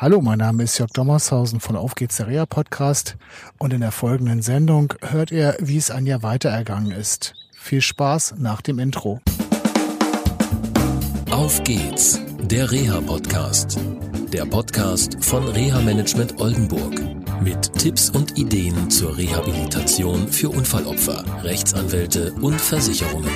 Hallo, mein Name ist Jörg Dommershausen von Auf geht's der Reha Podcast und in der folgenden Sendung hört ihr, wie es Anja weiterergangen ist. Viel Spaß nach dem Intro. Auf geht's, der Reha Podcast. Der Podcast von Reha Management Oldenburg mit Tipps und Ideen zur Rehabilitation für Unfallopfer, Rechtsanwälte und Versicherungen.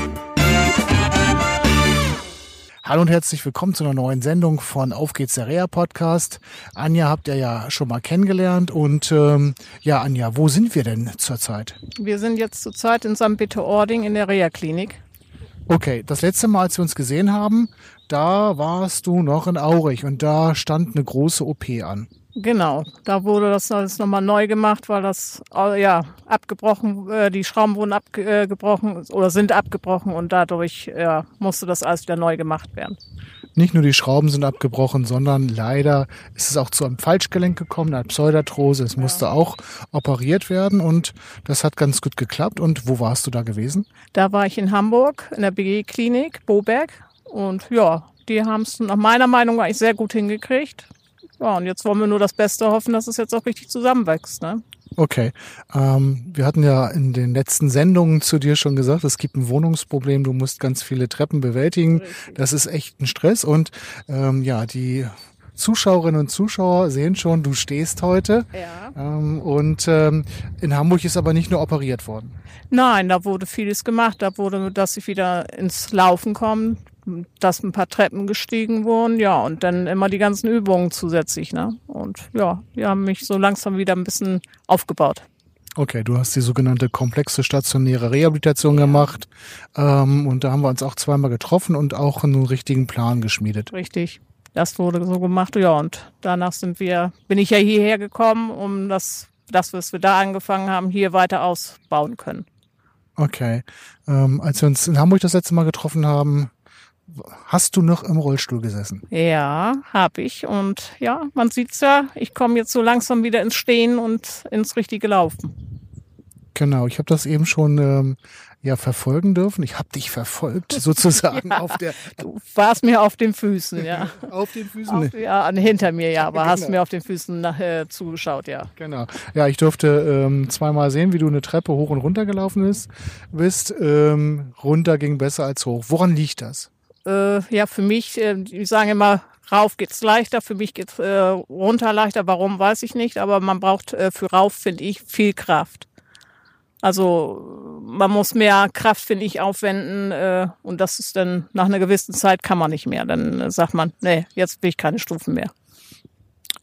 Hallo und herzlich willkommen zu einer neuen Sendung von Auf geht's der Reha Podcast. Anja habt ihr ja schon mal kennengelernt und ähm, ja, Anja, wo sind wir denn zurzeit? Wir sind jetzt zurzeit in St. Peter-Ording in der Reha-Klinik. Okay, das letzte Mal, als wir uns gesehen haben, da warst du noch in Aurich und da stand eine große OP an. Genau, da wurde das alles nochmal neu gemacht, weil das äh, ja abgebrochen, äh, die Schrauben wurden abgebrochen oder sind abgebrochen und dadurch ja, musste das alles wieder neu gemacht werden. Nicht nur die Schrauben sind abgebrochen, sondern leider ist es auch zu einem Falschgelenk gekommen, einer Pseudarthrose. Es musste auch operiert werden und das hat ganz gut geklappt. Und wo warst du da gewesen? Da war ich in Hamburg in der BG-Klinik Boberg und ja, die haben es nach meiner Meinung eigentlich sehr gut hingekriegt. Ja, und jetzt wollen wir nur das Beste hoffen, dass es jetzt auch richtig zusammenwächst. Ne? Okay. Ähm, wir hatten ja in den letzten Sendungen zu dir schon gesagt, es gibt ein Wohnungsproblem, du musst ganz viele Treppen bewältigen. Richtig. Das ist echt ein Stress. Und ähm, ja, die Zuschauerinnen und Zuschauer sehen schon, du stehst heute. Ja. Ähm, und ähm, in Hamburg ist aber nicht nur operiert worden. Nein, da wurde vieles gemacht. Da wurde, dass ich wieder ins Laufen komme, dass ein paar Treppen gestiegen wurden, ja, und dann immer die ganzen Übungen zusätzlich, ne? Und ja, die haben mich so langsam wieder ein bisschen aufgebaut. Okay, du hast die sogenannte komplexe stationäre Rehabilitation gemacht ähm, und da haben wir uns auch zweimal getroffen und auch einen richtigen Plan geschmiedet. Richtig, das wurde so gemacht, ja, und danach sind wir, bin ich ja hierher gekommen, um das, das was wir da angefangen haben, hier weiter ausbauen können. Okay, ähm, als wir uns in Hamburg das letzte Mal getroffen haben, Hast du noch im Rollstuhl gesessen? Ja, habe ich. Und ja, man sieht's ja, ich komme jetzt so langsam wieder ins Stehen und ins richtige Laufen. Genau, ich habe das eben schon ähm, ja verfolgen dürfen. Ich habe dich verfolgt sozusagen ja, auf der. Du warst mir auf den Füßen, ja. auf den Füßen. Auf, ja, hinter mir, ja, aber genau. hast mir auf den Füßen nach, äh, zugeschaut, ja. Genau. Ja, ich durfte ähm, zweimal sehen, wie du eine Treppe hoch und runter gelaufen bist. bist. Ähm, runter ging besser als hoch. Woran liegt das? Äh, ja, für mich, äh, ich sage immer, rauf geht's leichter, für mich geht's äh, runter leichter. Warum, weiß ich nicht, aber man braucht äh, für rauf, finde ich, viel Kraft. Also man muss mehr Kraft, finde ich, aufwenden äh, und das ist dann nach einer gewissen Zeit kann man nicht mehr. Dann äh, sagt man, nee, jetzt will ich keine Stufen mehr.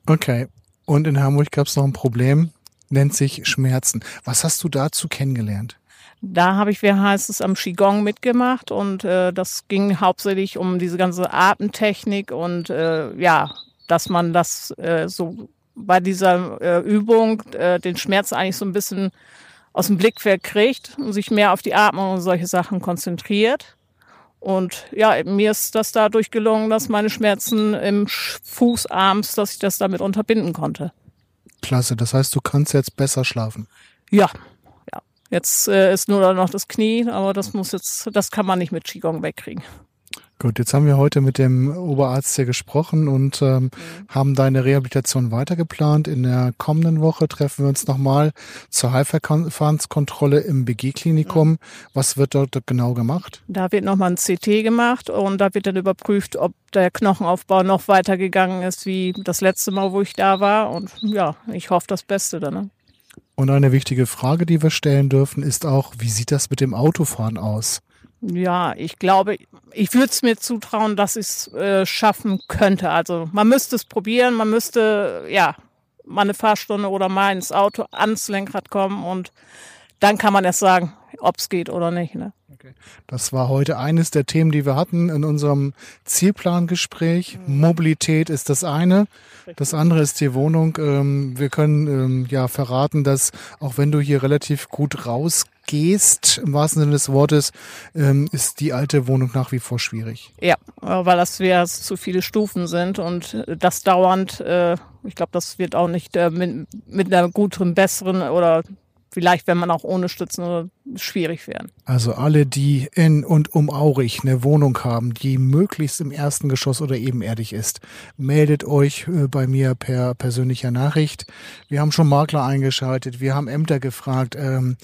Okay. Und in Hamburg gab es noch ein Problem, nennt sich Schmerzen. Was hast du dazu kennengelernt? Da habe ich, wie heißt es, am Qigong mitgemacht und äh, das ging hauptsächlich um diese ganze Atemtechnik und äh, ja, dass man das äh, so bei dieser äh, Übung äh, den Schmerz eigentlich so ein bisschen aus dem Blickfeld kriegt und sich mehr auf die Atmung und solche Sachen konzentriert. Und ja, mir ist das dadurch gelungen, dass meine Schmerzen im Fuß, Arms, dass ich das damit unterbinden konnte. Klasse, das heißt, du kannst jetzt besser schlafen. Ja, Jetzt äh, ist nur noch das Knie, aber das muss jetzt, das kann man nicht mit Qigong wegkriegen. Gut, jetzt haben wir heute mit dem Oberarzt hier gesprochen und ähm, mhm. haben deine Rehabilitation weitergeplant. In der kommenden Woche treffen wir uns nochmal zur Heilverfahrenskontrolle im BG-Klinikum. Mhm. Was wird dort genau gemacht? Da wird nochmal ein CT gemacht und da wird dann überprüft, ob der Knochenaufbau noch weitergegangen ist wie das letzte Mal, wo ich da war. Und ja, ich hoffe das Beste dann. Ne? Und eine wichtige Frage, die wir stellen dürfen, ist auch, wie sieht das mit dem Autofahren aus? Ja, ich glaube, ich würde es mir zutrauen, dass ich es äh, schaffen könnte. Also man müsste es probieren, man müsste ja mal eine Fahrstunde oder mal ins Auto ans Lenkrad kommen und dann kann man erst sagen, ob es geht oder nicht. Ne? Okay. Das war heute eines der Themen, die wir hatten in unserem Zielplangespräch. Mhm. Mobilität ist das eine. Das andere ist die Wohnung. Ähm, wir können ähm, ja verraten, dass auch wenn du hier relativ gut rausgehst, im wahrsten Sinne des Wortes, ähm, ist die alte Wohnung nach wie vor schwierig. Ja, weil das wir zu viele Stufen sind und das dauernd, äh, ich glaube, das wird auch nicht äh, mit, mit einer guten, besseren oder vielleicht, wenn man auch ohne Stützen oder schwierig werden. Also alle, die in und um Aurich eine Wohnung haben, die möglichst im ersten Geschoss oder ebenerdig ist, meldet euch äh, bei mir per persönlicher Nachricht. Wir haben schon Makler eingeschaltet, wir haben Ämter gefragt. Ähm,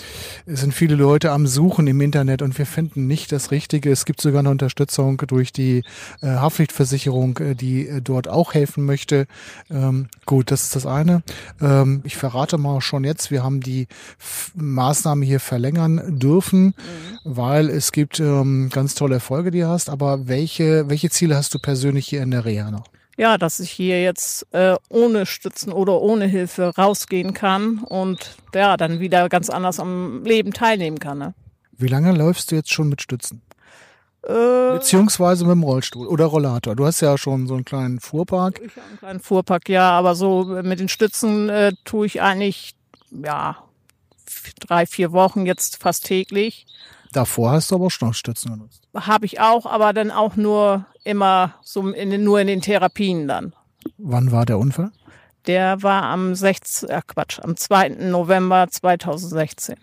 es sind viele Leute am Suchen im Internet und wir finden nicht das Richtige. Es gibt sogar eine Unterstützung durch die äh, Haftpflichtversicherung, äh, die äh, dort auch helfen möchte. Ähm, gut, das ist das eine. Ähm, ich verrate mal schon jetzt, wir haben die F Maßnahme hier verlängern dürfen, mhm. weil es gibt ähm, ganz tolle Erfolge, die du hast. Aber welche, welche Ziele hast du persönlich hier in der Reha noch? Ja, dass ich hier jetzt äh, ohne Stützen oder ohne Hilfe rausgehen kann und ja, dann wieder ganz anders am Leben teilnehmen kann. Ne? Wie lange läufst du jetzt schon mit Stützen? Äh, Beziehungsweise mit dem Rollstuhl oder Rollator. Du hast ja schon so einen kleinen Fuhrpark. Ich habe einen kleinen Fuhrpark, ja, aber so mit den Stützen äh, tue ich eigentlich, ja, drei, vier Wochen jetzt fast täglich. Davor hast du aber auch noch Stützen genutzt. Habe ich auch, aber dann auch nur immer so in den, nur in den Therapien dann. Wann war der Unfall? Der war am 16, äh Quatsch, am 2. November 2016.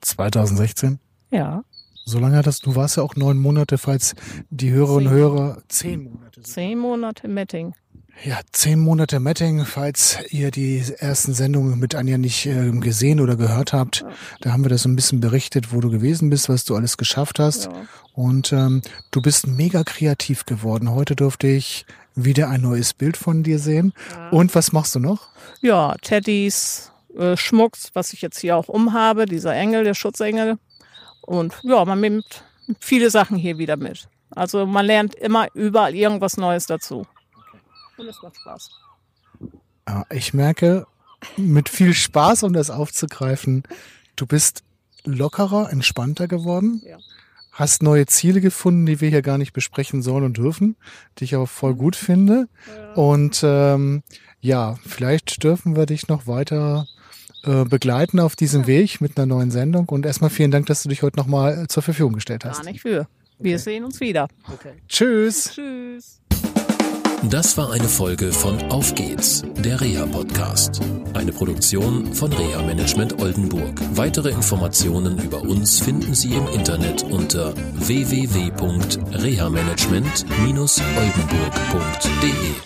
2016? Ja. So lange hat das, du warst ja auch neun Monate, falls die Hörerinnen und Hörer zehn Monate sind. Zehn Monate Metting. Ja, zehn Monate Metting, falls ihr die ersten Sendungen mit Anja nicht äh, gesehen oder gehört habt. Ja. Da haben wir das so ein bisschen berichtet, wo du gewesen bist, was du alles geschafft hast. Ja. Und ähm, du bist mega kreativ geworden. Heute durfte ich wieder ein neues Bild von dir sehen. Ja. Und was machst du noch? Ja, Teddys, äh, Schmucks, was ich jetzt hier auch umhabe, dieser Engel, der Schutzengel. Und ja, man nimmt viele Sachen hier wieder mit. Also man lernt immer überall irgendwas Neues dazu. Und es macht Spaß. Ja, ich merke, mit viel Spaß, um das aufzugreifen, du bist lockerer, entspannter geworden. Ja. Hast neue Ziele gefunden, die wir hier gar nicht besprechen sollen und dürfen, die ich auch voll gut finde. Ja. Und ähm, ja, vielleicht dürfen wir dich noch weiter äh, begleiten auf diesem ja. Weg mit einer neuen Sendung. Und erstmal vielen Dank, dass du dich heute nochmal zur Verfügung gestellt hast. Gar nicht für. Wir okay. sehen uns wieder. Okay. Tschüss. Tschüss. Das war eine Folge von Auf geht's, der Reha-Podcast. Eine Produktion von Reha Management Oldenburg. Weitere Informationen über uns finden Sie im Internet unter www.rehamanagement-oldenburg.de.